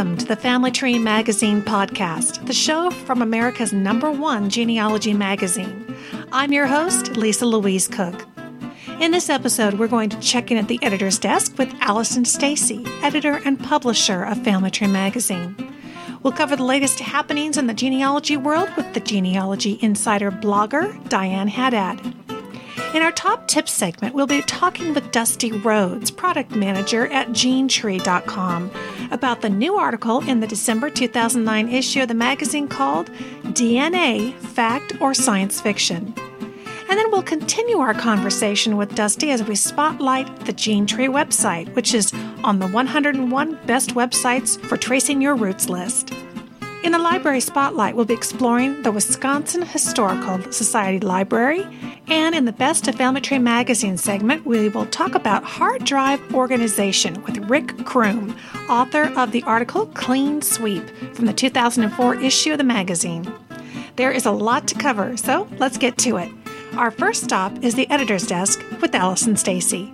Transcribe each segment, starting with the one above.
Welcome to the Family Tree Magazine podcast, the show from America's number one genealogy magazine. I'm your host, Lisa Louise Cooke. In this episode, we're going to check in at the editor's desk with Allison Stacy, editor and publisher of Family Tree Magazine. We'll cover the latest happenings in the genealogy world with the Genealogy Insider blogger, Diane Haddad. In our top tips segment, we'll be talking with Dusty Rhodes, product manager at GeneTree.com, about the new article in the December 2009 issue of the magazine called DNA Fact or Science Fiction. And then we'll continue our conversation with Dusty as we spotlight the GeneTree website, which is on the 101 best websites for tracing your roots list. In the Library Spotlight, we'll be exploring the Wisconsin Historical Society Library, and in the Best of Tree Magazine segment, we will talk about hard drive organization with Rick Crume, author of the article Clean Sweep from the 2004 issue of the magazine. There is a lot to cover, so let's get to it. Our first stop is the editor's desk with Allison Stacy.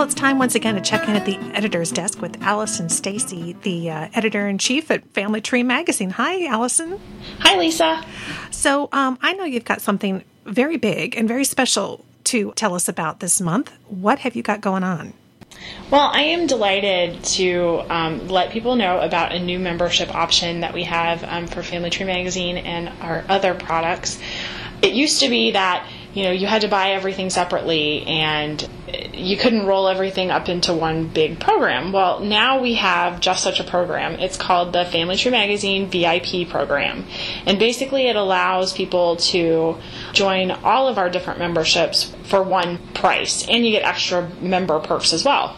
Well, it's time once again to check in at the editor's desk with Allison Stacy, the uh, editor in chief at Family Tree Magazine. Hi, Allison. Hi, Lisa. So, um, I know you've got something very big and very special to tell us about this month. What have you got going on? Well, I am delighted to um, let people know about a new membership option that we have um, for Family Tree Magazine and our other products. It used to be that you know you had to buy everything separately and you couldn't roll everything up into one big program. Well, now we have just such a program. It's called the Family Tree Magazine VIP program. And basically, it allows people to join all of our different memberships for one price, and you get extra member perks as well.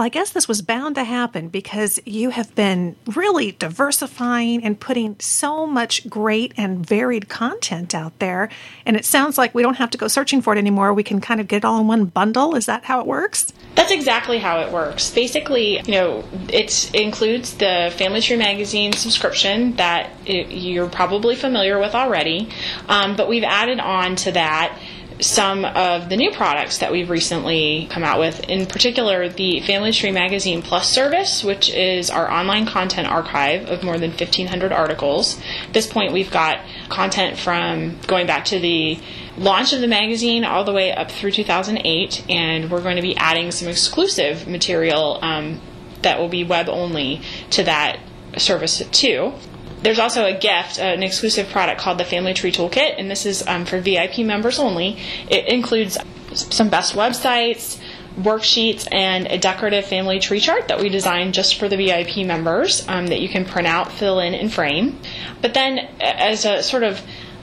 Well, I guess this was bound to happen because you have been really diversifying and putting so much great and varied content out there. And it sounds like we don't have to go searching for it anymore. We can kind of get it all in one bundle. Is that how it works? That's exactly how it works. Basically, you know, it includes the Family Tree Magazine subscription that it, you're probably familiar with already, um, but we've added on to that some of the new products that we've recently come out with, in particular the Family Tree Magazine Plus service, which is our online content archive of more than 1,500 articles. At this point, we've got content from going back to the launch of the magazine all the way up through 2008, and we're going to be adding some exclusive material um, that will be web only to that service too there's also a gift, uh, an exclusive product called the Family Tree Toolkit, and this is um, for VIP members only. It includes some best websites, worksheets, and a decorative family tree chart that we designed just for the VIP members um, that you can print out, fill in, and frame. But then, as a sort of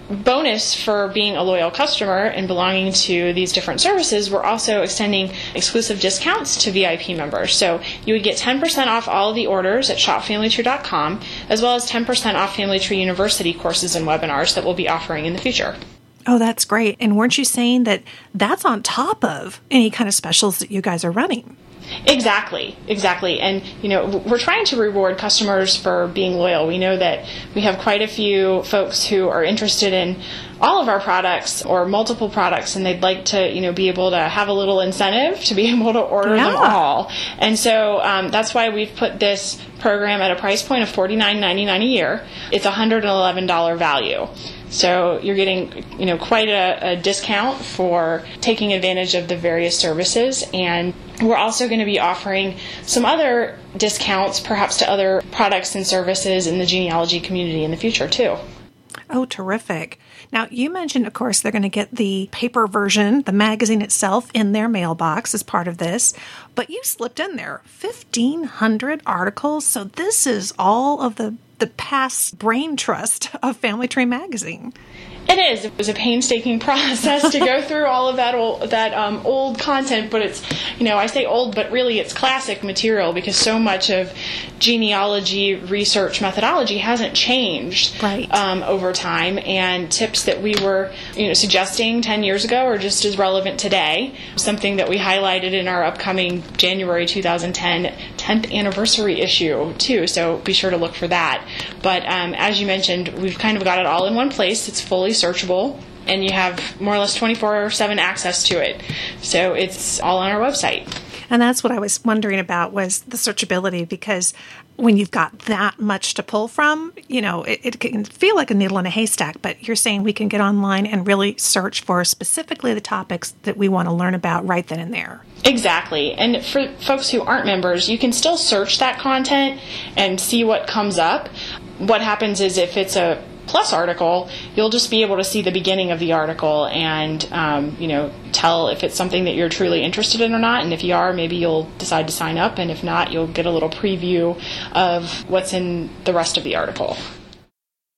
bonus for being a loyal customer and belonging to these different services, we're also extending exclusive discounts to VIP members. So you would get 10% off all of the orders at shopfamilytree.com, as well as 10% off Family Tree University courses and webinars that we'll be offering in the future. Oh, that's great. And weren't you saying that that's on top of any kind of specials that you guys are running? Exactly, exactly. And, you know, we're trying to reward customers for being loyal. We know that we have quite a few folks who are interested in all of our products or multiple products and they'd like to, you know, be able to have a little incentive to be able to order yeah. them all. And so um, that's why we've put this program at a price point of $49.99 a year. It's a $111 value. So you're getting, you know, quite a, a, discount for taking advantage of the various services, and we're also going to be offering some other discounts, perhaps to other products and services in the genealogy community in the future too. Oh, terrific. Now, you mentioned, of course, they're going to get the paper version, the magazine itself, in their mailbox as part of this, but you slipped in there 1,500 articles. So, this is all of the the past brain trust of Family Tree Magazine. It is. It was a painstaking process to go through all of that old, that um, old content, but it's, you know, I say old, but really it's classic material because so much of genealogy research methodology hasn't changed right. um, over time, and tips that we were, you know, suggesting 10 years ago are just as relevant today. Something that we highlighted in our upcoming January 2010 10th anniversary issue too, so be sure to look for that. But um, as you mentioned, we've kind of got it all in one place. It's fully searchable, and you have more or less 24 7 access to it. So it's all on our website. And that's what I was wondering about was the searchability because when you've got that much to pull from, you know, it, it, can feel like a needle in a haystack, but you're saying we can get online and really search for specifically the topics that we want to learn about right then and there. Exactly. And for folks who aren't members, you can still search that content and see what comes up. What happens is if it's a plus article, you'll just be able to see the beginning of the article and, um, you know, tell if it's something that you're truly interested in or not. And if you are, maybe you'll decide to sign up. And if not, you'll get a little preview of what's in the rest of the article.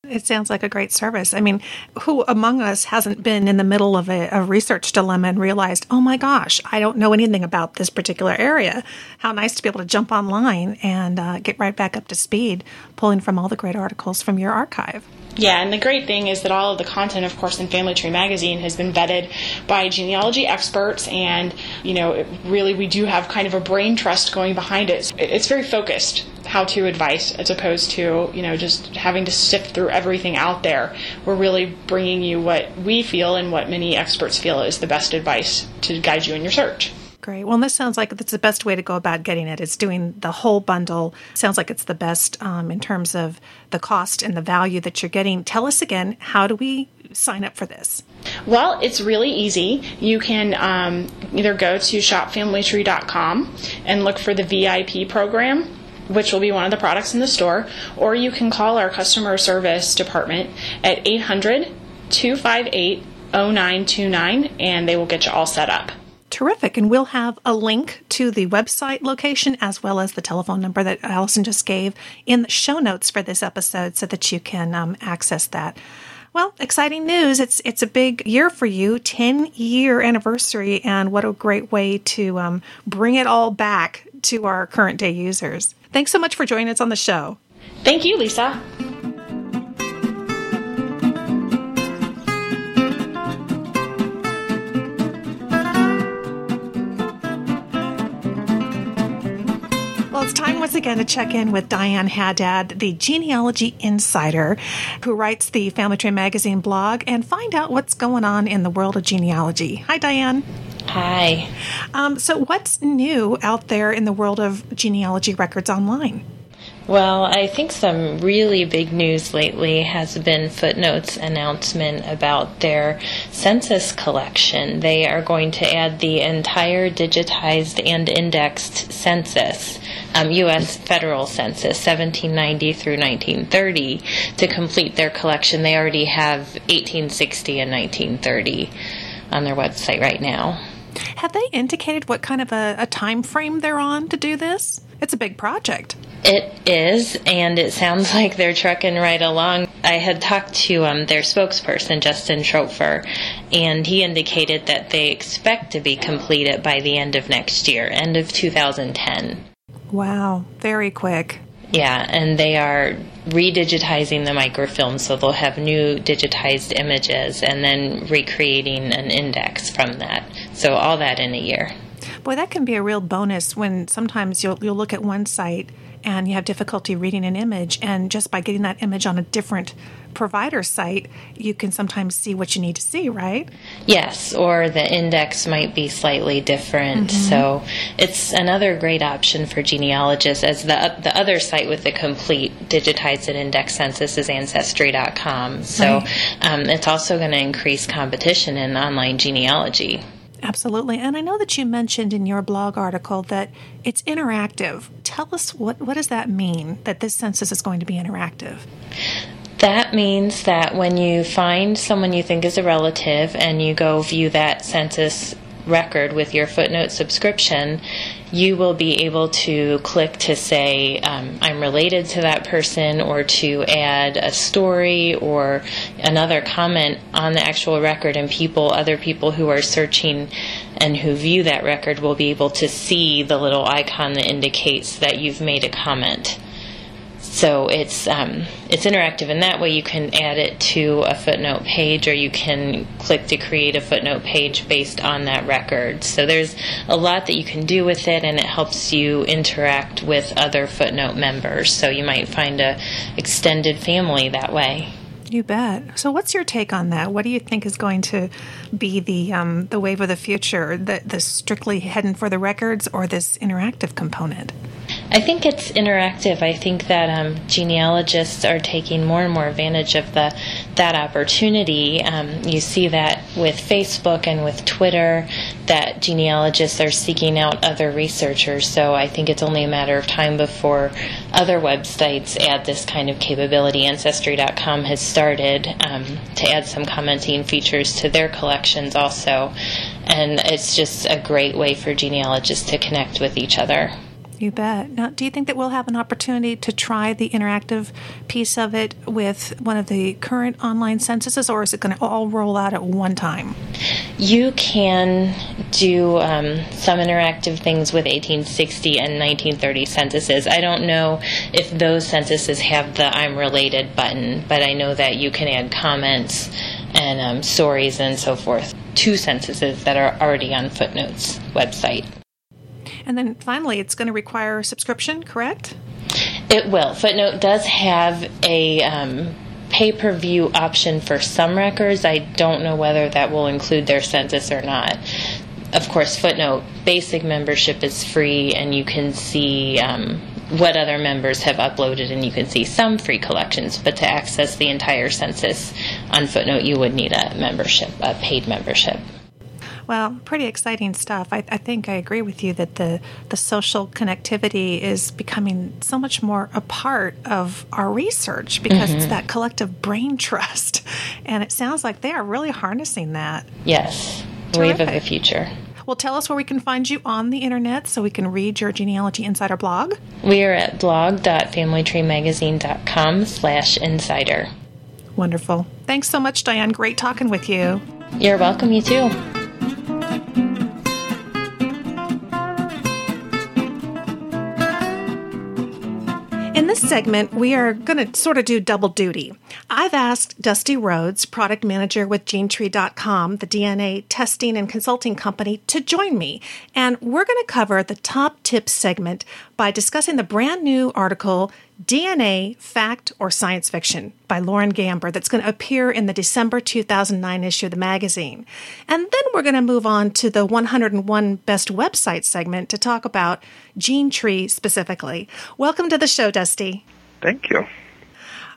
It sounds like a great service. I mean, who among us hasn't been in the middle of a, a, research dilemma and realized, oh my gosh, I don't know anything about this particular area? How nice to be able to jump online and uh, get right back up to speed, pulling from all the great articles from your archive. Yeah, and the great thing is that all of the content, of course, in Family Tree Magazine has been vetted by genealogy experts, and you know, really, we do have kind of a brain trust going behind it. It's very focused how-to advice as opposed to you know just having to sift through everything out there. We're really bringing you what we feel and what many experts feel is the best advice to guide you in your search. Great. Well, this sounds like it's the best way to go about getting it. It's doing the whole bundle. Sounds like it's the best um, in terms of the cost and the value that you're getting. Tell us again, how do we sign up for this? Well, it's really easy. You can um, either go to shopfamilytree.com and look for the VIP program, which will be one of the products in the store, or you can call our customer service department at 800 258 0929 and they will get you all set up. Terrific. And we'll have a link to the website location as well as the telephone number that Allison just gave in the show notes for this episode so that you can um, access that. Well, exciting news. It's it's a big year for you, 10 year anniversary, and what a great way to um, bring it all back to our current day users. Thanks so much for joining us on the show. Thank you, Lisa. It's time once again to check in with Diane Haddad, the genealogy insider who writes the Family Tree Magazine blog, and find out what's going on in the world of genealogy. Hi, Diane. Hi. Um, so, what's new out there in the world of genealogy records online? Well, I think some really big news lately has been Footnotes' announcement about their census collection. They are going to add the entire digitized and indexed census, um, U.S. federal census, 1790 through 1930, to complete their collection. They already have 1860 and 1930 on their website right now. Have they indicated what kind of a, a time frame they're on to do this? It's a big project. It is, and it sounds like they're trucking right along. I had talked to um, their spokesperson, Justin Schroepfer, and he indicated that they expect to be completed by the end of next year, end of 2010. Wow, very quick. Yeah, and they are redigitizing the microfilm so they'll have new digitized images and then recreating an index from that. So all that in a year. Boy, that can be a real bonus when sometimes you'll you'll look at one site and you have difficulty reading an image and just by getting that image on a different provider site you can sometimes see what you need to see right yes or the index might be slightly different mm-hmm. so it's another great option for genealogists as the the other site with the complete digitized and indexed census is ancestry.com so right. um, it's also going to increase competition in online genealogy Absolutely. And I know that you mentioned in your blog article that it's interactive. Tell us what, what does that mean that this census is going to be interactive? That means that when you find someone you think is a relative and you go view that census record with your footnote subscription, you will be able to click to say, um, I'm related to that person, or to add a story or another comment on the actual record, and people, other people who are searching and who view that record will be able to see the little icon that indicates that you've made a comment. So it's um, it's interactive in that way. You can add it to a footnote page, or you can click to create a footnote page based on that record. So there's a lot that you can do with it, and it helps you interact with other footnote members. So you might find a extended family that way. You bet. So, what's your take on that? What do you think is going to be the um, the wave of the future? The, the strictly heading for the records, or this interactive component? I think it's interactive. I think that um, genealogists are taking more and more advantage of the that opportunity. Um, you see that with Facebook and with Twitter, that genealogists are seeking out other researchers. So I think it's only a matter of time before other websites add this kind of capability. Ancestry.com has started um, to add some commenting features to their collections also, and it's just a great way for genealogists to connect with each other. You bet. Now, do you think that we'll have an opportunity to try the interactive piece of it with one of the current online censuses, or is it going to all roll out at one time? You can do um, some interactive things with 1860 and 1930 censuses. I don't know if those censuses have the I'm related button, but I know that you can add comments and um, stories and so forth to censuses that are already on Footnotes website. And then finally, it's going to require a subscription, correct? It will. Footnote does have a um, pay per view option for some records. I don't know whether that will include their census or not. Of course, Footnote basic membership is free, and you can see um, what other members have uploaded, and you can see some free collections. But to access the entire census on Footnote, you would need a membership, a paid membership. Well, pretty exciting stuff. I, I, think I agree with you that the, the social connectivity is becoming so much more a part of our research because mm-hmm. it's that collective brain trust. And it sounds like they are really harnessing that. Yes, Terrific. wave of the future. Well, tell us where we can find you on the internet so we can read your Genealogy Insider blog. We are at blog.familytreemagazine.com slash insider. Wonderful. Thanks so much, Diane. Great talking with you. You're welcome. You too. Segment, we are going to sort of do double duty. I've asked Dusty Rhodes, product manager with GeneTree.com, the DNA testing and consulting company, to join me. And we're going to cover the top tips segment by discussing the brand new article, DNA, Fact or Science Fiction by Lauren Gamber that's going to appear in the December 2009 issue of the magazine. And then we're going to move on to the 101 Best Websites segment to talk about GeneTree specifically. Welcome to the show, Dusty. Thank you.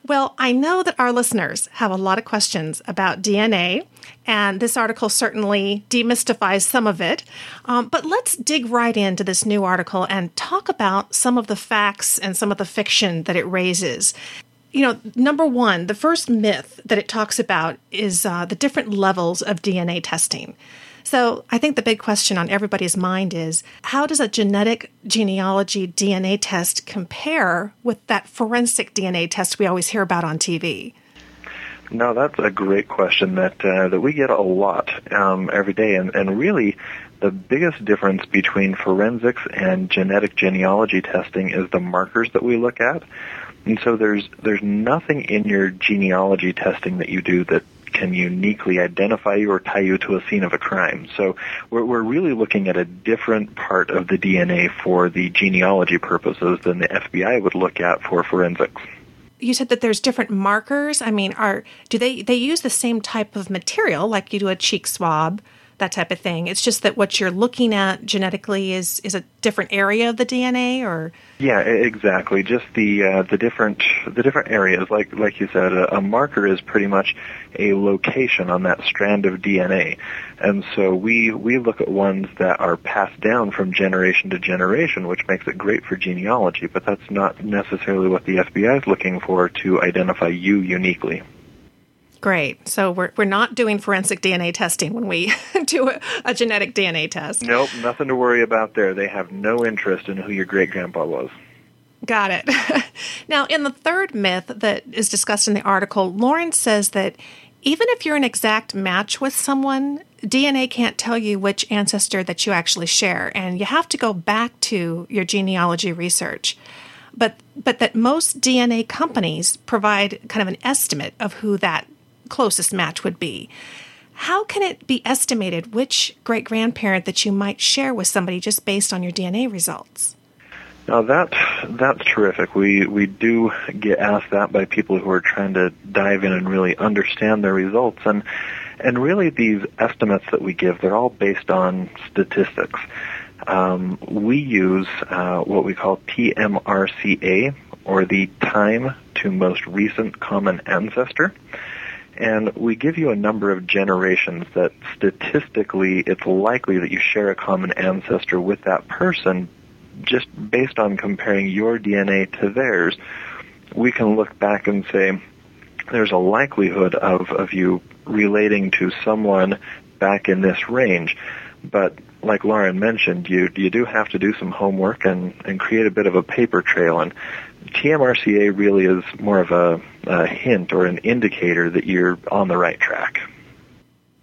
Well, I know that our listeners have a lot of questions about DNA, and this article certainly demystifies some of it. Um, but let's dig right into this new article and talk about some of the facts and some of the fiction that it raises. You know, number one, the first myth that it talks about is uh, the different levels of DNA testing. So I think the big question on everybody's mind is how does a genetic genealogy DNA test compare with that forensic DNA test we always hear about on TV? No, that's a great question that uh, that we get a lot um, every day, and, and really, the biggest difference between forensics and genetic genealogy testing is the markers that we look at. And so there's there's nothing in your genealogy testing that you do that can uniquely identify you or tie you to a scene of a crime. So we're, we're really looking at a different part of the DNA for the genealogy purposes than the FBI would look at for forensics you said that there's different markers. I mean, are do they they use the same type of material like you do a cheek swab? That type of thing. It's just that what you're looking at genetically is is a different area of the DNA, or yeah, exactly. Just the uh, the different the different areas. Like like you said, a, a marker is pretty much a location on that strand of DNA, and so we we look at ones that are passed down from generation to generation, which makes it great for genealogy. But that's not necessarily what the FBI is looking for to identify you uniquely. Great. So we're, we're not doing forensic DNA testing when we do a, a, genetic DNA test. Nope, nothing to worry about there. They have no interest in who your great grandpa was. Got it. now, in the third myth that is discussed in the article, Lauren says that even if you're an exact match with someone, DNA can't tell you which ancestor that you actually share, and you have to go back to your genealogy research. but but that most DNA companies provide kind of an estimate of who that closest match would be. How can it be estimated which great grandparent that you might share with somebody just based on your DNA results? Now that that's terrific. We we do get asked that by people who are trying to dive in and really understand their results and and really these estimates that we give they're all based on statistics. Um, we use uh, what we call TMRCA or the time to most recent common ancestor. And we give you a number of generations that statistically it's likely that you share a common ancestor with that person just based on comparing your DNA to theirs, we can look back and say there's a likelihood of, of you relating to someone back in this range. But like Lauren mentioned, you you do have to do some homework and, and create a bit of a paper trail. And TMRCA really is more of a, a hint or an indicator that you're on the right track.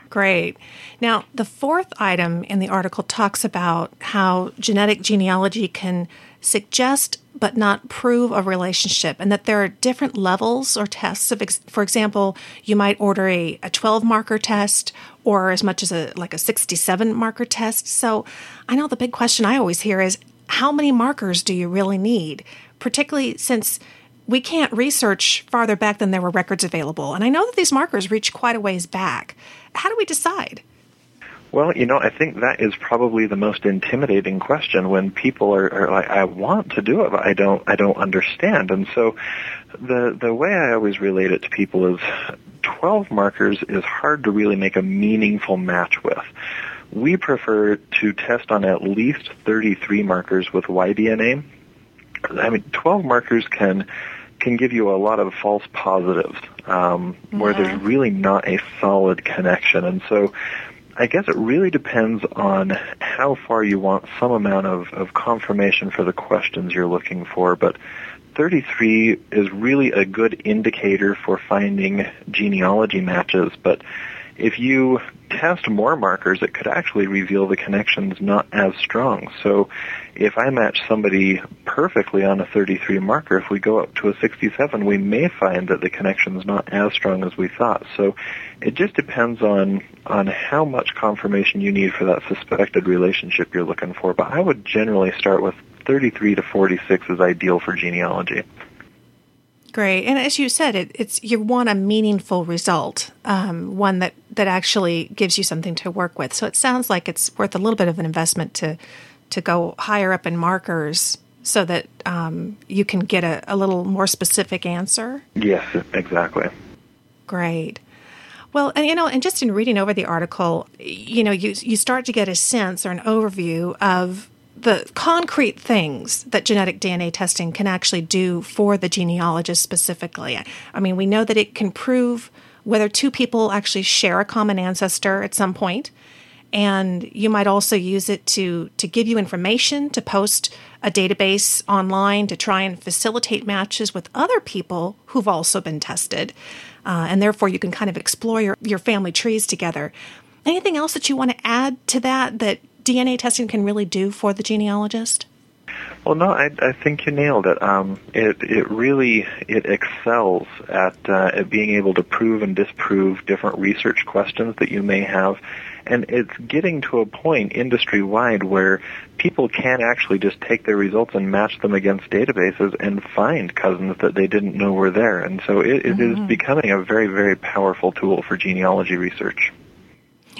Great. Now, the fourth item in the article talks about how genetic genealogy can suggest but not prove a relationship, and that there are different levels or tests. Of, for example, you might order a, a 12 marker test or as much as a like a 67 marker test. So, I know the big question I always hear is how many markers do you really need, particularly since we can't research farther back than there were records available. And I know that these markers reach quite a ways back. How do we decide? Well, you know, I think that is probably the most intimidating question when people are, are like, I want to do it, but I don't, I don't understand. And so the, the way I always relate it to people is 12 markers is hard to really make a meaningful match with. We prefer to test on at least 33 markers with Y-DNA. I mean, 12 markers can can give you a lot of false positives um, where there's really not a solid connection. And so I guess it really depends on how far you want some amount of, of confirmation for the questions you're looking for. But 33 is really a good indicator for finding genealogy matches. But if you test more markers, it could actually reveal the connections not as strong. So if I match somebody perfectly on a 33 marker, if we go up to a 67, we may find that the connection is not as strong as we thought. So it just depends on, on how much confirmation you need for that suspected relationship you're looking for. But I would generally start with 33 to 46 is ideal for genealogy. Great, and as you said, it, it's you want a meaningful result, um, one that that actually gives you something to work with. So it sounds like it's worth a little bit of an investment to to go higher up in markers so that um, you can get a, a little more specific answer. Yes, exactly. Great. Well, and you know, and just in reading over the article, you know, you you start to get a sense or an overview of the concrete things that genetic DNA testing can actually do for the genealogist specifically. I mean, we know that it can prove whether two people actually share a common ancestor at some point, and you might also use it to to give you information to post a database online to try and facilitate matches with other people who've also been tested, uh, and therefore you can kind of explore your, your family trees together. Anything else that you want to add to that that DNA testing can really do for the genealogist? Well, no, I, I think you nailed it. Um, it it really it excels at uh, at being able to prove and disprove different research questions that you may have, and it's getting to a point industry wide where people can actually just take their results and match them against databases and find cousins that they didn't know were there, and so it, it mm-hmm. is becoming a very very powerful tool for genealogy research.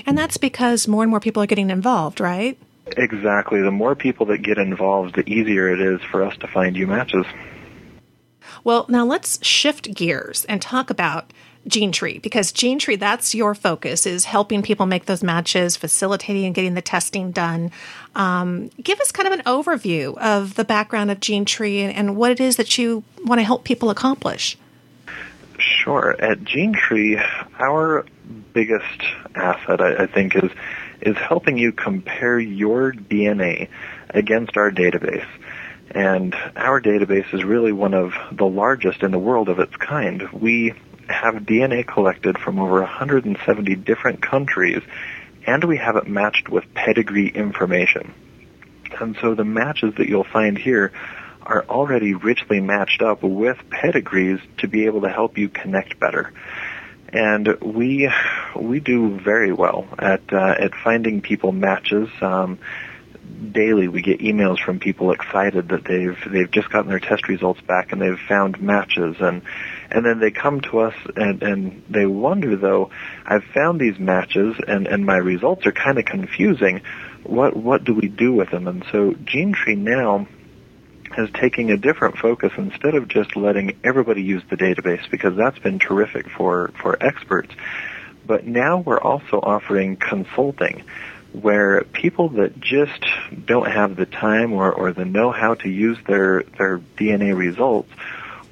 And that's because more and more people are getting involved, right? Exactly. The more people that get involved, the easier it is for us to find you matches. Well, now let's shift gears and talk about GeneTree because GeneTree, that's your focus, is helping people make those matches, facilitating and getting the testing done. Um, give us kind of an overview of the background of GeneTree and, and what it is that you want to help people accomplish. Sure. At GeneTree, our biggest asset, I, I think, is is helping you compare your DNA against our database. And our database is really one of the largest in the world of its kind. We have DNA collected from over 170 different countries, and we have it matched with pedigree information. And so the matches that you'll find here are already richly matched up with pedigrees to be able to help you connect better. And we we do very well at uh, at finding people matches. Um, daily we get emails from people excited that they've they've just gotten their test results back and they've found matches. And and then they come to us and and they wonder though I've found these matches and and my results are kind of confusing. What what do we do with them? And so GeneTree now is taking a different focus instead of just letting everybody use the database because that's been terrific for for experts but now we're also offering consulting where people that just don't have the time or, or the know-how to use their, their DNA results,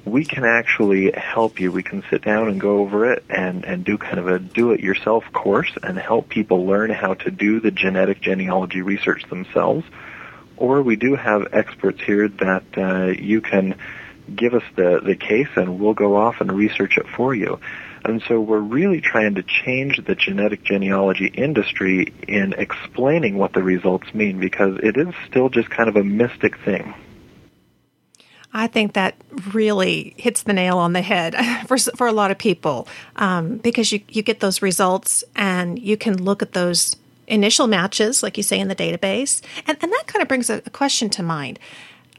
we can actually help you. We can sit down and go over it and, and do kind of a do-it-yourself course and help people learn how to do the genetic genealogy research themselves. Or we do have experts here that uh, you can give us the, the case and we'll go off and research it for you. And so we're really trying to change the genetic genealogy industry in explaining what the results mean because it is still just kind of a mystic thing. I think that really hits the nail on the head for, for a lot of people um, because you, you get those results and you can look at those initial matches, like you say in the database. And, and that kind of brings a, a question to mind.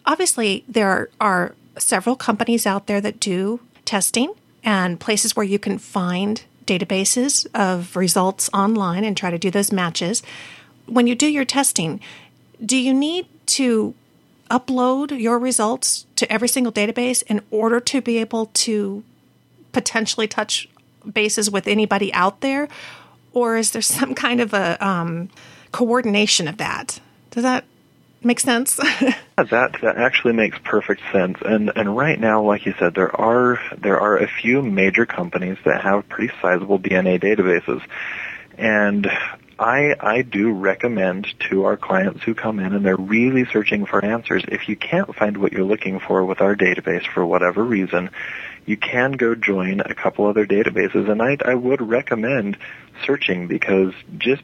Obviously, there are, are several companies out there that do testing and places where you can find databases of results online and try to do those matches. When you do your testing, do you need to upload your results to every single database in order to be able to potentially touch bases with anybody out there? Or is there some kind of a um, coordination of that? Does that make sense? that that actually makes perfect sense. And and right now, like you said, there are there are a few major companies that have pretty sizable DNA databases, and I I do recommend to our clients who come in and they're really searching for answers. If you can't find what you're looking for with our database for whatever reason, you can go join a couple other databases, and I I would recommend searching because just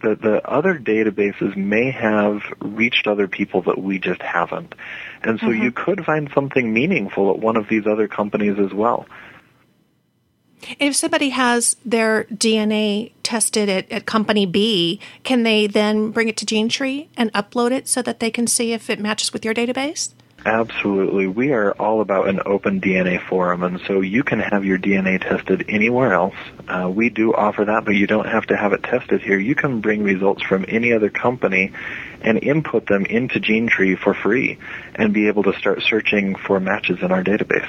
the, the other databases may have reached other people that we just haven't. And so mm-hmm. you could find something meaningful at one of these other companies as well. And if somebody has their DNA tested at, at company B, can they then bring it to GeneTree and upload it so that they can see if it matches with your database? Absolutely. We are all about an open DNA forum, and so you can have your DNA tested anywhere else. Uh, we do offer that, but you don't have to have it tested here. You can bring results from any other company and input them into GeneTree for free and be able to start searching for matches in our database.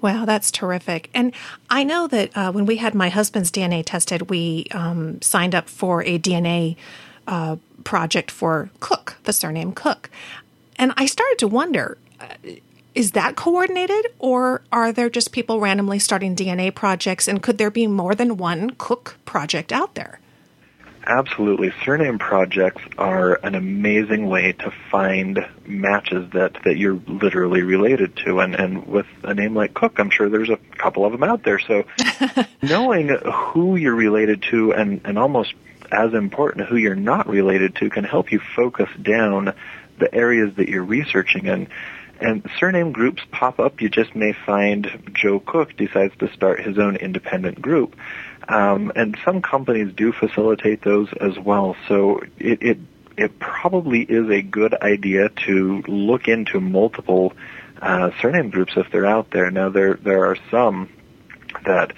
Wow, that's terrific. And I know that uh, when we had my husband's DNA tested, we um, signed up for a DNA uh, project for Cook, the surname Cook. And I started to wonder uh, is that coordinated or are there just people randomly starting DNA projects and could there be more than one Cook project out there? Absolutely. Surname projects are an amazing way to find matches that, that you're literally related to. And, and with a name like Cook, I'm sure there's a couple of them out there. So knowing who you're related to and, and almost as important, who you're not related to can help you focus down the areas that you're researching in. and surname groups pop up. You just may find Joe Cook decides to start his own independent group. Um, and some companies do facilitate those as well. So it, it, it probably is a good idea to look into multiple uh, surname groups if they're out there. Now there there are some that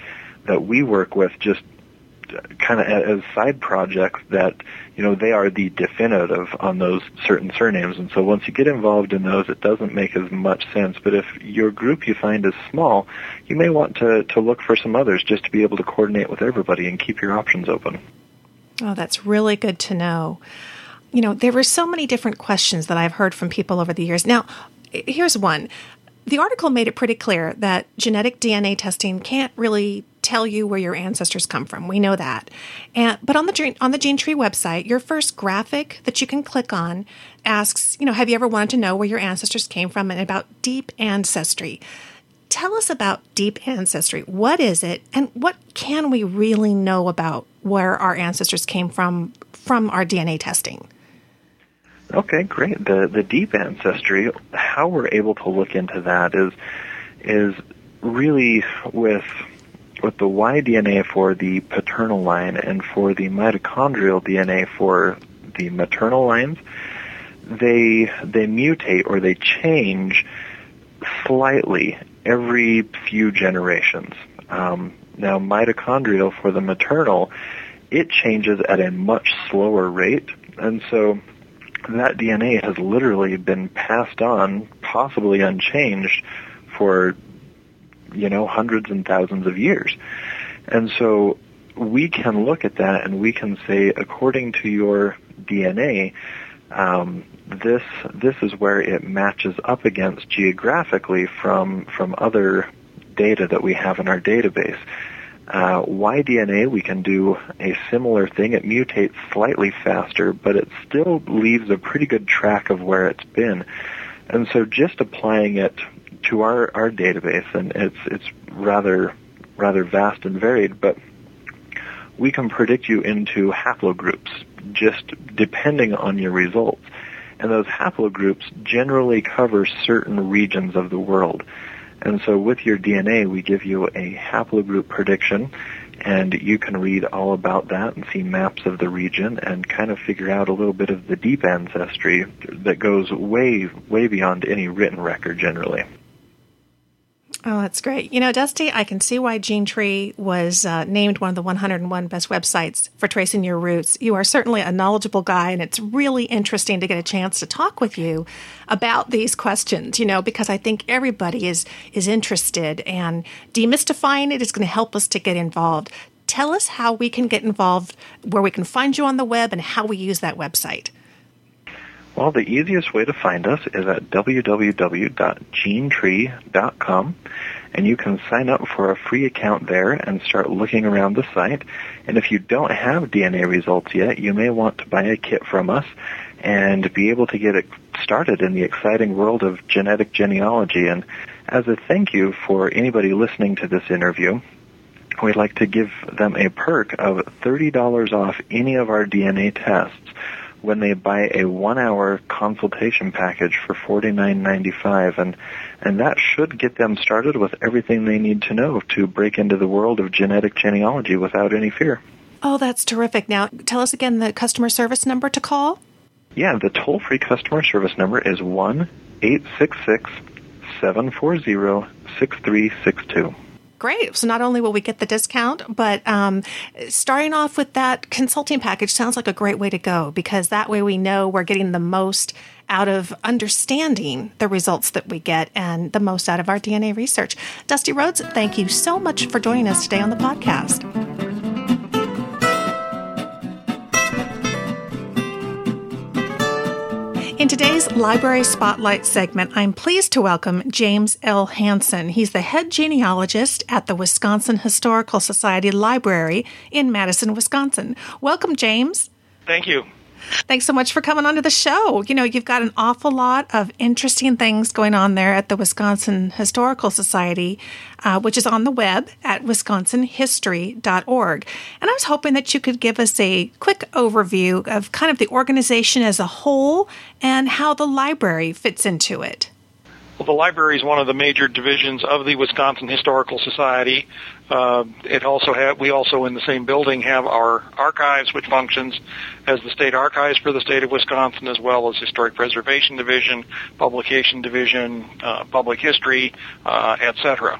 that we work with just kind of as side projects that you know they are the definitive on those certain surnames. And so once you get involved in those it doesn't make as much sense. But if your group you find is small you may want to to look for some others just to be able to coordinate with everybody and keep your options open. Oh that's really good to know. You know there were so many different questions that i've heard from people over the years. Now here's one. The article made it pretty clear that genetic DNA testing can't really tell you where your ancestors come from. We know that. And but on the on the GeneTree website, your first graphic that you can click on asks, you know, have you ever wanted to know where your ancestors came from and about deep ancestry. Tell us about deep ancestry. What is it and what can we really know about where our ancestors came from from our DNA testing? Okay, great. The the deep ancestry, how we're able to look into that is is really with with the Y DNA for the paternal line and for the mitochondrial DNA for the maternal lines, they they mutate or they change slightly every few generations. Um, now, mitochondrial for the maternal, it changes at a much slower rate, and so that DNA has literally been passed on, possibly unchanged, for you know hundreds and thousands of years. And so we can look at that and we can say, according to your DNA, um, this this is where it matches up against geographically from from other data that we have in our database. Uh, Y-DNA, we can do a similar thing. It mutates slightly faster, but it still leaves a pretty good track of where it's been. And so just applying it to our, our database, and it's, it's rather, rather vast and varied, but we can predict you into haplogroups just depending on your results. And those haplogroups generally cover certain regions of the world. And so with your DNA, we give you a haplogroup prediction, and you can read all about that and see maps of the region and kind of figure out a little bit of the deep ancestry that goes way, way beyond any written record generally. Oh, that's great. You know, Dusty, I can see why GeneTree was uh, named one of the 101 best websites for tracing your roots. You are certainly a knowledgeable guy, and it's really interesting to get a chance to talk with you about these questions. You know, because I think everybody is is interested, and demystifying it is going to help us to get involved. Tell us how we can get involved, where we can find you on the web, and how we use that website. Well, the easiest way to find us is at www.genetree.com, and you can sign up for a free account there and start looking around the site. And if you don't have DNA results yet, you may want to buy a kit from us and be able to get it started in the exciting world of genetic genealogy. And as a thank you for anybody listening to this interview, we'd like to give them a perk of $30 off any of our DNA tests when they buy a one hour consultation package for forty nine ninety five and and that should get them started with everything they need to know to break into the world of genetic genealogy without any fear. Oh, that's terrific. Now tell us again the customer service number to call. Yeah, the toll free customer service number is one eight six six seven four zero six three six two. Great. So not only will we get the discount, but um, starting off with that consulting package sounds like a great way to go because that way we know we're getting the most out of understanding the results that we get and the most out of our DNA research. Dusty Rhodes, thank you so much for joining us today on the podcast. In today's Library Spotlight segment, I'm pleased to welcome James L. Hanson. He's the head genealogist at the Wisconsin Historical Society Library in Madison, Wisconsin. Welcome, James. Thank you. Thanks so much for coming onto the show. You know, you've got an awful lot of interesting things going on there at the Wisconsin Historical Society, uh, which is on the web at wisconsinhistory.org. And I was hoping that you could give us a quick overview of kind of the organization as a whole and how the library fits into it. Well, the library is one of the major divisions of the Wisconsin Historical Society. Uh, it also have we also in the same building have our archives, which functions as the state archives for the state of Wisconsin, as well as historic preservation division, publication division, uh, public history, uh, etc.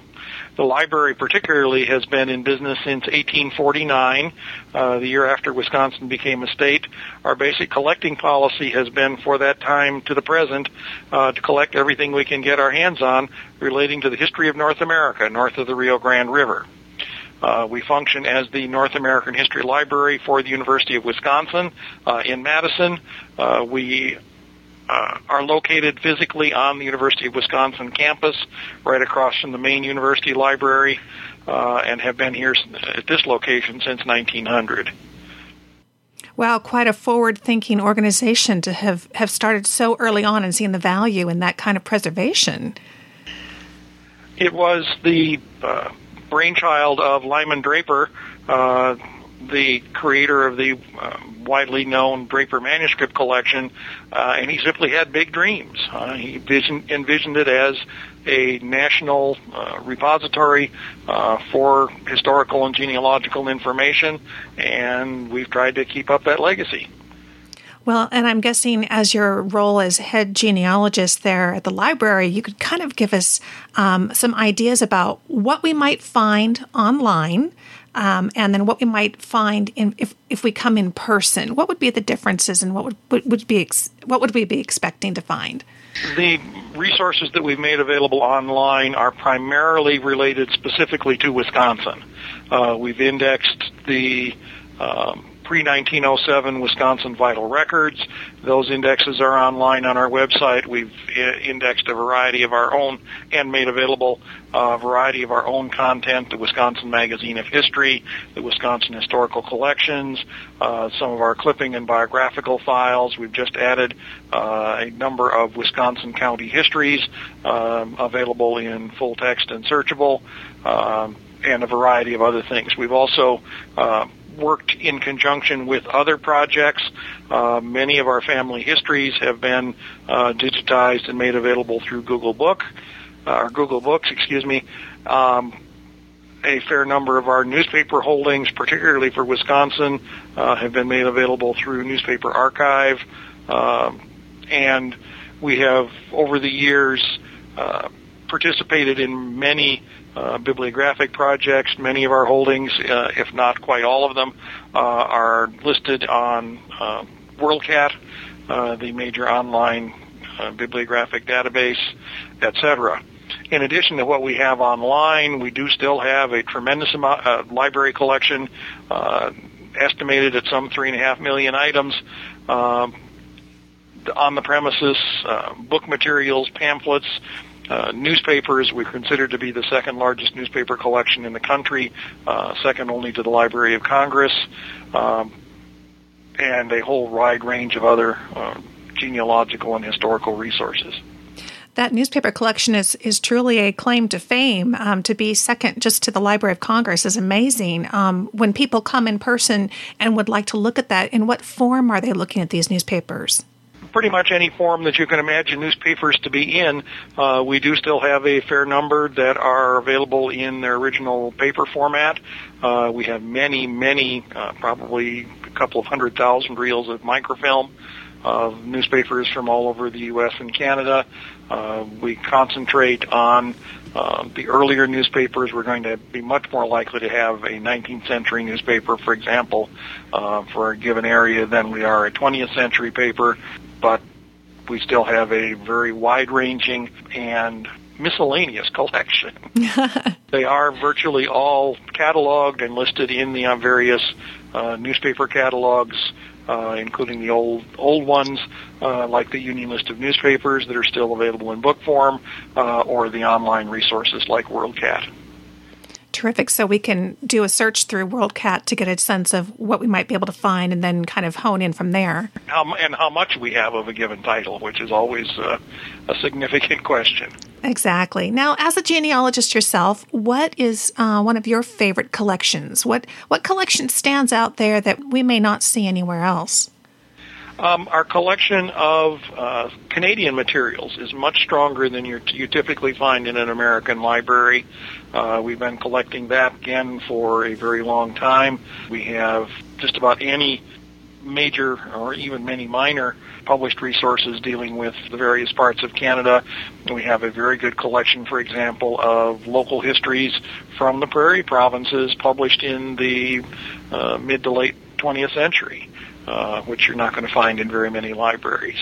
The library particularly has been in business since 1849, uh, the year after Wisconsin became a state. Our basic collecting policy has been for that time to the present uh, to collect everything we can get our hands on relating to the history of North America, north of the Rio Grande River. Uh, we function as the North American History Library for the University of Wisconsin uh, in Madison. Uh, we uh, are located physically on the University of Wisconsin campus, right across from the main university library, uh, and have been here at this location since 1900. Wow, quite a forward thinking organization to have, have started so early on and seen the value in that kind of preservation. It was the uh, brainchild of Lyman Draper, uh, the creator of the uh, widely known Draper manuscript collection, uh, and he simply had big dreams. Uh, he vision, envisioned it as a national uh, repository uh, for historical and genealogical information, and we've tried to keep up that legacy. Well, and I'm guessing as your role as head genealogist there at the library, you could kind of give us um, some ideas about what we might find online. Um, and then what we might find in, if if we come in person, what would be the differences, and what would would, would be ex- what would we be expecting to find? The resources that we've made available online are primarily related specifically to Wisconsin. Uh, we've indexed the um, pre-1907 Wisconsin vital records. Those indexes are online on our website. We've uh, indexed a variety of our own and made available a variety of our own content, the Wisconsin Magazine of History, the Wisconsin Historical Collections, uh, some of our clipping and biographical files. We've just added uh, a number of Wisconsin county histories um, available in full text and searchable. Um, and a variety of other things. We've also uh, worked in conjunction with other projects. Uh, many of our family histories have been uh, digitized and made available through Google Book, uh, or Google Books, excuse me. Um, a fair number of our newspaper holdings, particularly for Wisconsin, uh, have been made available through Newspaper Archive, um, and we have over the years uh, participated in many uh, bibliographic projects. Many of our holdings, uh, if not quite all of them, uh, are listed on uh, WorldCat, uh, the major online bibliographic database, etc. In addition to what we have online, we do still have a tremendous amount, library collection, estimated at some three and a half million items. On the premises, uh, book materials, pamphlets, uh, newspapers. We're considered to be the second largest newspaper collection in the country, uh, second only to the Library of Congress, um, and a whole wide range of other uh, genealogical and historical resources that newspaper collection is is truly a claim to fame. Um, to be second just to the Library of Congress is amazing. Um, when people come in person and would like to look at that, in what form are they looking at these newspapers? Pretty much any form that you can imagine newspapers to be in. Uh, we do still have a fair number that are available in their original paper format. Uh, we have many, many, uh, probably a couple of hundred thousand reels of microfilm of newspapers from all over the U.S. and Canada. Uh, we concentrate on uh, the earlier newspapers. We're going to be much more likely to have a 19th century newspaper, for example, uh, for a given area than we are a 20th century paper but we still have a very wide-ranging and miscellaneous collection. they are virtually all cataloged and listed in the uh, various uh, newspaper catalogs, uh, including the old old ones uh, like the Union List of Newspapers that are still available in book form, uh, or the online resources like WorldCat. Terrific. So we can do a search through WorldCat to get a sense of what we might be able to find and then kind of hone in from there. How, and how much we have of a given title, which is always uh, a significant question. Exactly. Now, as a genealogist yourself, what is uh, one of your favorite collections? What, what collection stands out there that we may not see anywhere else? Um, our collection of uh, Canadian materials is much stronger than you typically find in an American library. Uh, we've been collecting that again for a very long time. We have just about any major or even many minor published resources dealing with the various parts of Canada. We have a very good collection, for example, of local histories from the prairie provinces published in the uh, mid to late 20th century. Uh, which you're not going to find in very many libraries.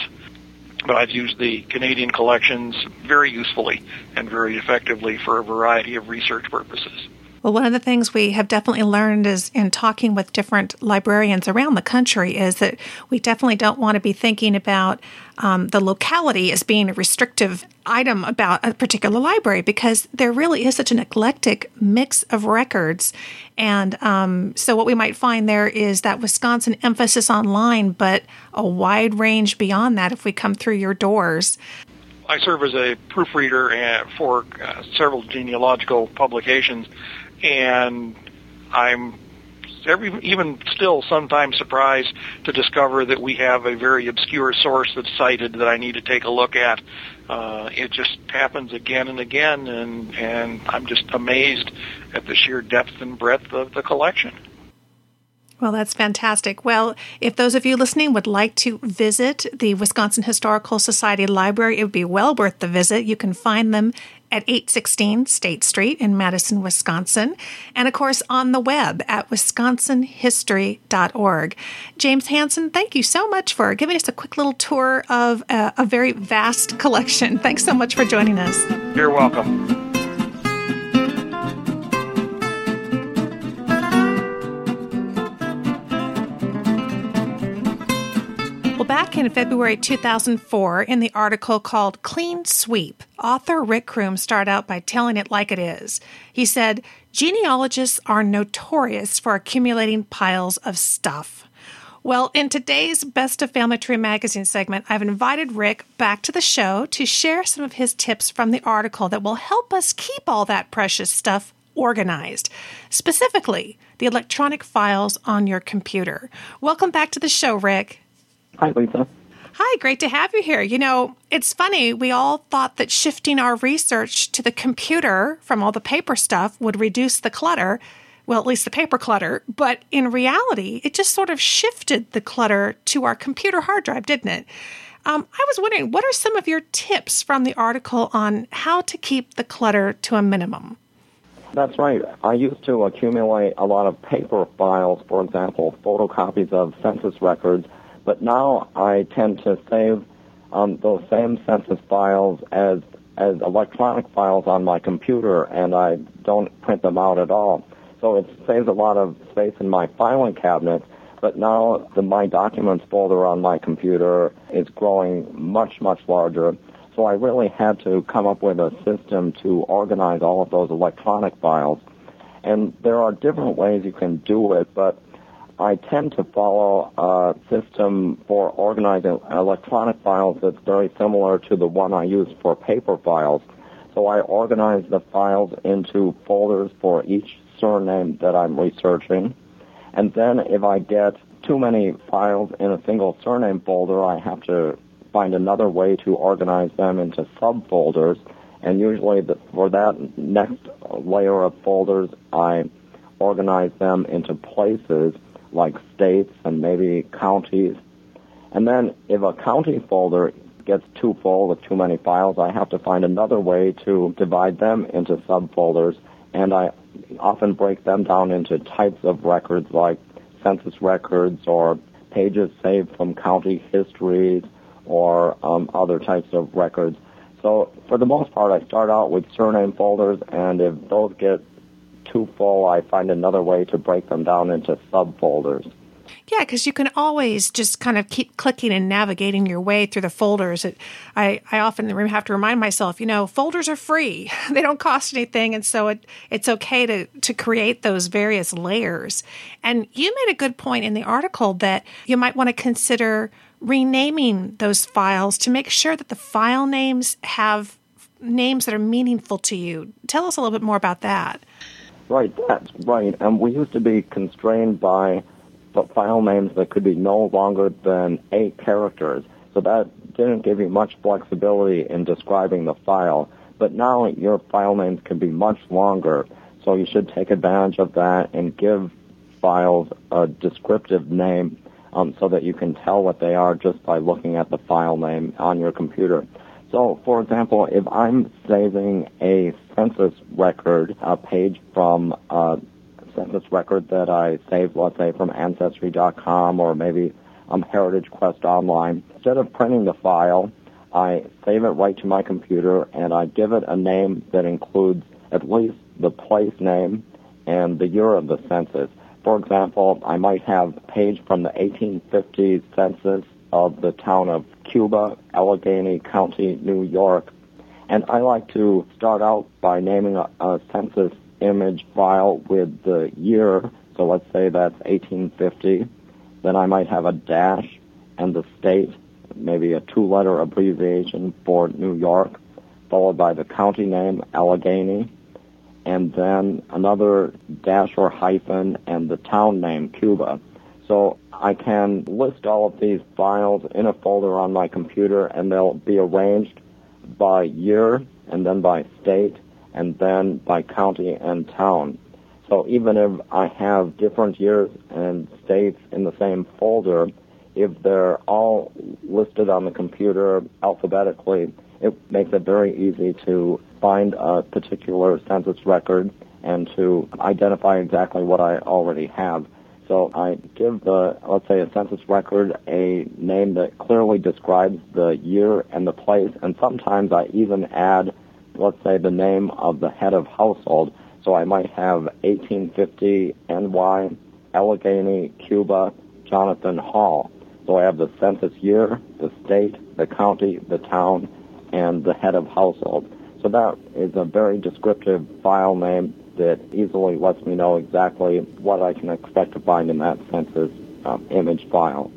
But I've used the Canadian collections very usefully and very effectively for a variety of research purposes. Well, one of the things we have definitely learned is in talking with different librarians around the country is that we definitely don't want to be thinking about um, the locality as being a restrictive item about a particular library because there really is such an eclectic mix of records. And um, so, what we might find there is that Wisconsin emphasis online, but a wide range beyond that if we come through your doors. I serve as a proofreader uh, for uh, several genealogical publications, and I'm every even still sometimes surprised to discover that we have a very obscure source that's cited that I need to take a look at. Uh, it just happens again and again, and and I'm just amazed at the sheer depth and breadth of the collection. Well, that's fantastic. Well, if those of you listening would like to visit the Wisconsin Historical Society Library, it would be well worth the visit. You can find them at 816 State Street in Madison, Wisconsin, and of course on the web at wisconsinhistory.org. James Hansen, thank you so much for giving us a quick little tour of a, a very vast collection. Thanks so much for joining us. You're welcome. Back in February 2004, in the article called Clean Sweep, author Rick Crume started out by telling it like it is. He said, Genealogists are notorious for accumulating piles of stuff. Well, in today's Best of Family Tree magazine segment, I've invited Rick back to the show to share some of his tips from the article that will help us keep all that precious stuff organized, specifically the electronic files on your computer. Welcome back to the show, Rick. Hi, Lisa. Hi, great to have you here. You know, it's funny, we all thought that shifting our research to the computer from all the paper stuff would reduce the clutter. Well, at least the paper clutter. But in reality, it just sort of shifted the clutter to our computer hard drive, didn't it? Um, I was wondering, what are some of your tips from the article on how to keep the clutter to a minimum? That's right. I used to accumulate a lot of paper files, for example, photocopies of census records but now I tend to save um, those same census files as as electronic files on my computer, and I don't print them out at all. So it saves a lot of space in my filing cabinet. But now the My Documents folder on my computer is growing much, much larger. So I really had to come up with a system to organize all of those electronic files. And there are different ways you can do it, but I tend to follow a system for organizing electronic files that's very similar to the one I use for paper files. So I organize the files into folders for each surname that I'm researching. And then if I get too many files in a single surname folder, I have to find another way to organize them into subfolders. And usually the, for that next layer of folders, I organize them into places like states and maybe counties. And then if a county folder gets too full with too many files, I have to find another way to divide them into subfolders. And I often break them down into types of records like census records or pages saved from county histories or um, other types of records. So for the most part, I start out with surname folders, and if those get too full, I find another way to break them down into subfolders. Yeah, because you can always just kind of keep clicking and navigating your way through the folders. It, I, I often have to remind myself, you know, folders are free; they don't cost anything, and so it, it's okay to to create those various layers. And you made a good point in the article that you might want to consider renaming those files to make sure that the file names have names that are meaningful to you. Tell us a little bit more about that. Right, that's right. And we used to be constrained by file names that could be no longer than eight characters. So that didn't give you much flexibility in describing the file. But now your file names can be much longer. So you should take advantage of that and give files a descriptive name um, so that you can tell what they are just by looking at the file name on your computer. So, for example, if I'm saving a census record, a page from a census record that I saved, let's say, from Ancestry.com or maybe um, Heritage Quest Online, instead of printing the file, I save it right to my computer and I give it a name that includes at least the place name and the year of the census. For example, I might have a page from the 1850 census of the town of Cuba, Allegany County, New York. And I like to start out by naming a, a census image file with the year. So let's say that's 1850. Then I might have a dash and the state, maybe a two-letter abbreviation for New York, followed by the county name, Allegany. and then another dash or hyphen and the town name, Cuba. So I can list all of these files in a folder on my computer and they'll be arranged by year and then by state and then by county and town. So even if I have different years and states in the same folder, if they're all listed on the computer alphabetically, it makes it very easy to find a particular census record and to identify exactly what I already have. So I give the, let's say, a census record a name that clearly describes the year and the place, and sometimes I even add, let's say, the name of the head of household. So I might have 1850 NY, Allegany, Cuba, Jonathan Hall. So I have the census year, the state, the county, the town, and the head of household. So that is a very descriptive file name that easily lets me know exactly what I can expect to find in that census um, image file.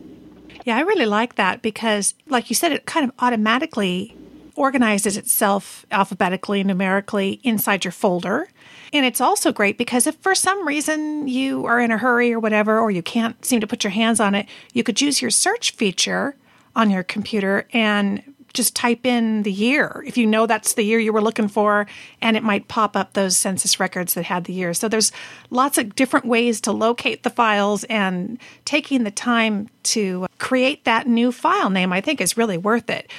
Yeah, I really like that because, like you said, it kind of automatically organizes itself alphabetically, and numerically inside your folder. And it's also great because if for some reason you are in a hurry or whatever, or you can't seem to put your hands on it, you could use your search feature on your computer and just type in the year if you know that's the year you were looking for, and it might pop up those census records that had the year. So there's lots of different ways to locate the files, and taking the time to create that new file name, I think, is really worth it.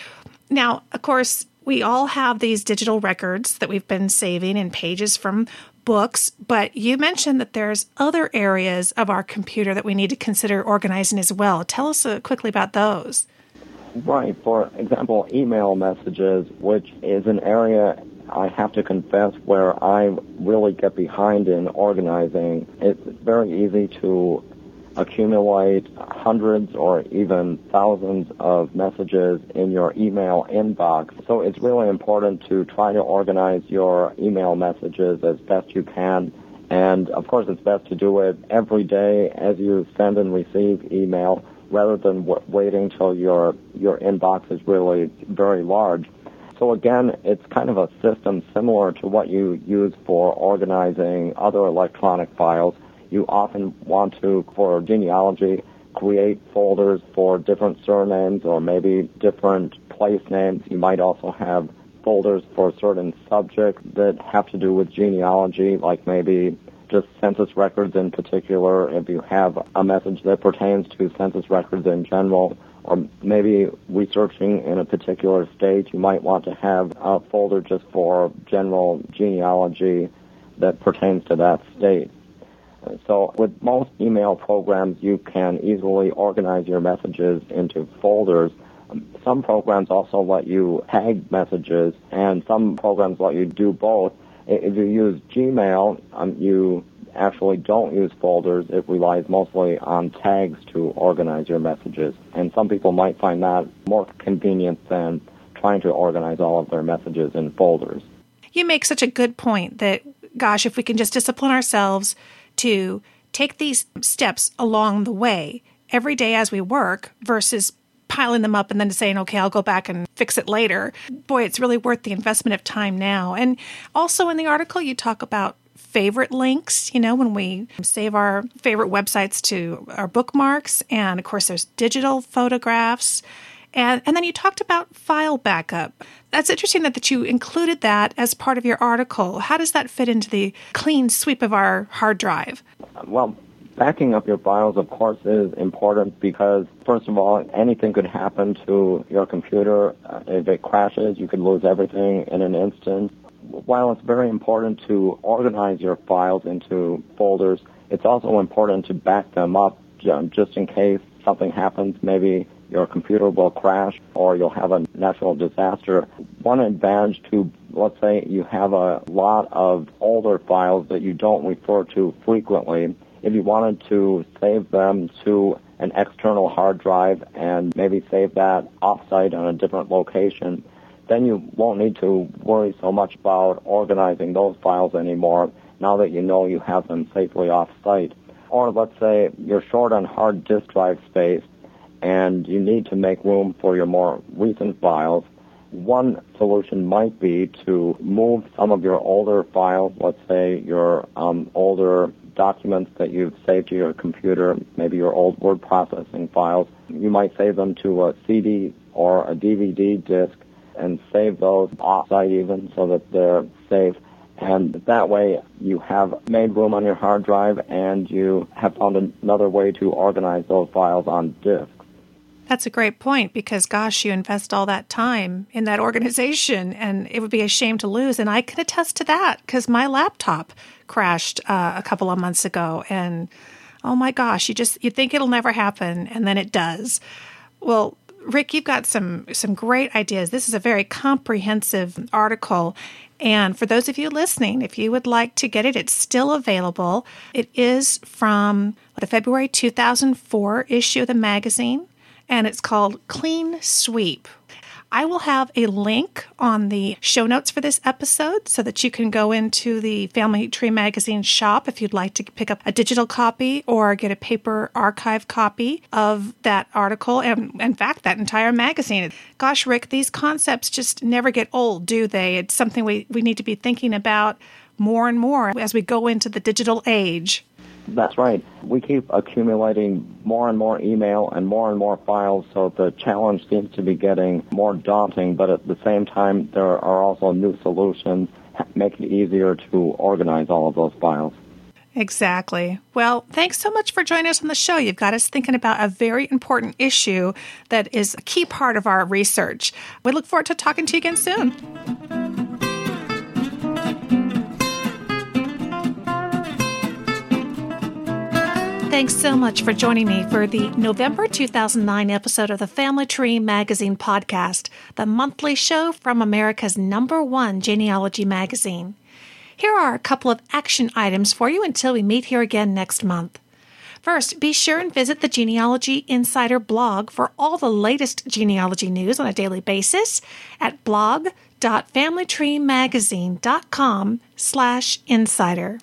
Now, of course, we all have these digital records that we've been saving in pages from books, but you mentioned that there's other areas of our computer that we need to consider organizing as well. Tell us uh, quickly about those. Right. For example, email messages, which is an area I have to confess where I really get behind in organizing. It's very easy to accumulate hundreds or even thousands of messages in your email inbox. So it's really important to try to organize your email messages as best you can. And of course, it's best to do it every day as you send and receive email rather than w- waiting till your your inbox is really very large. So again, it's kind of a system similar to what you use for organizing other electronic files. You often want to, for genealogy, create folders for different surnames or maybe different place names. You might also have folders for certain subjects that have to do with genealogy, like maybe just census records in particular, if you have a message that pertains to census records in general, or maybe researching in a particular state, you might want to have a folder just for general genealogy that pertains to that state. So with most email programs, you can easily organize your messages into folders. Some programs also let you tag messages, and some programs let you do both. If you use Gmail, um, you actually don't use folders. It relies mostly on tags to organize your messages. And some people might find that more convenient than trying to organize all of their messages in folders. You make such a good point that, gosh, if we can just discipline ourselves to take these steps along the way every day as we work versus piling them up and then saying, okay, I'll go back and fix it later. Boy, it's really worth the investment of time now. And also in the article, you talk about favorite links, you know, when we save our favorite websites to our bookmarks. And of course, there's digital photographs. And, and then you talked about file backup. That's interesting that, that you included that as part of your article. How does that fit into the clean sweep of our hard drive? Well, Backing up your files, of course, is important because, first of all, anything could happen to your computer. Uh, if it crashes, you could lose everything in an instant. While it's very important to organize your files into folders, it's also important to back them up just in case something happens. Maybe your computer will crash or you'll have a natural disaster. One advantage to, let's say you have a lot of older files that you don't refer to frequently, if you wanted to save them to an external hard drive and maybe save that offsite on a different location, then you won't need to worry so much about organizing those files anymore now that you know you have them safely offsite. Or let's say you're short on hard disk drive space and you need to make room for your more recent files. one solution might be to move some of your older files, let's say your um, older documents that you've saved to your computer, maybe your old word processing files. You might save them to a CD or a DVD disc and save those off-site even so that they're safe. And that way you have made room on your hard drive and you have found another way to organize those files on disk. That's a great point because, gosh, you invest all that time in that organization and it would be a shame to lose. And I can attest to that because my laptop crashed uh, a couple of months ago. And oh my gosh, you just, you think it'll never happen and then it does. Well, Rick, you've got some some great ideas. This is a very comprehensive article. And for those of you listening, if you would like to get it, it's still available. It is from the February 2004 issue of the magazine and it's called Clean Sweep. I will have a link on the show notes for this episode so that you can go into the Family Tree Magazine shop if you'd like to pick up a digital copy or get a paper archive copy of that article and, in fact, that entire magazine. Gosh, Rick, these concepts just never get old, do they? It's something we, we need to be thinking about more and more as we go into the digital age. That's right. We keep accumulating more and more email and more and more files, so the challenge seems to be getting more daunting, but at the same time, there are also new solutions making it easier to organize all of those files. Exactly. Well, thanks so much for joining us on the show. You've got us thinking about a very important issue that is a key part of our research. We look forward to talking to you again soon. Thanks so much for joining me for the November 2009 episode of the Family Tree Magazine podcast, the monthly show from America's number one genealogy magazine. Here are a couple of action items for you until we meet here again next month. First, be sure and visit the Genealogy Insider blog for all the latest genealogy news on a daily basis at blog.familytreemagazine.com slash insider.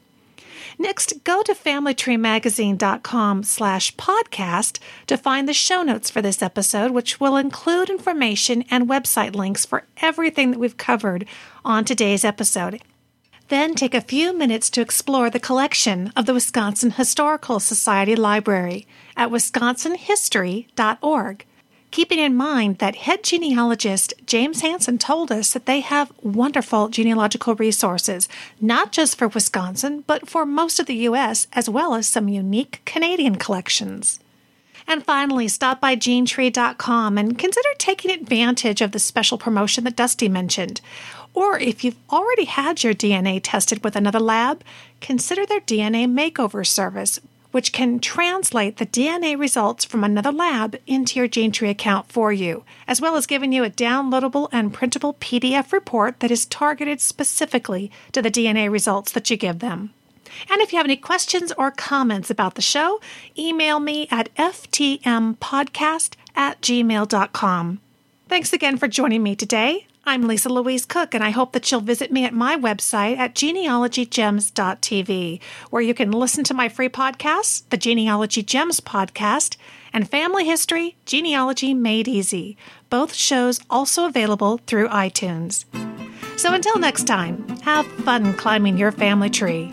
Next, go to familytreemagazine.com slash podcast to find the show notes for this episode, which will include information and website links for everything that we've covered on today's episode. Then take a few minutes to explore the collection of the Wisconsin Historical Society Library at wisconsinhistory.org keeping in mind that head genealogist James Hansen told us that they have wonderful genealogical resources, not just for Wisconsin, but for most of the U.S., as well as some unique Canadian collections. And finally, stop by genetree.com and consider taking advantage of the special promotion that Dusty mentioned. Or if you've already had your DNA tested with another lab, consider their DNA makeover service, which can translate the DNA results from another lab into your GeneTree account for you, as well as giving you a downloadable and printable PDF report that is targeted specifically to the DNA results that you give them. And if you have any questions or comments about the show, email me at ftmpodcast at gmail.com. Thanks again for joining me today. I'm Lisa Louise Cooke, and I hope that you'll visit me at my website at genealogygems.tv, where you can listen to my free podcasts, the Genealogy Gems podcast, and Family History Genealogy Made Easy, both shows also available through iTunes. So until next time, have fun climbing your family tree.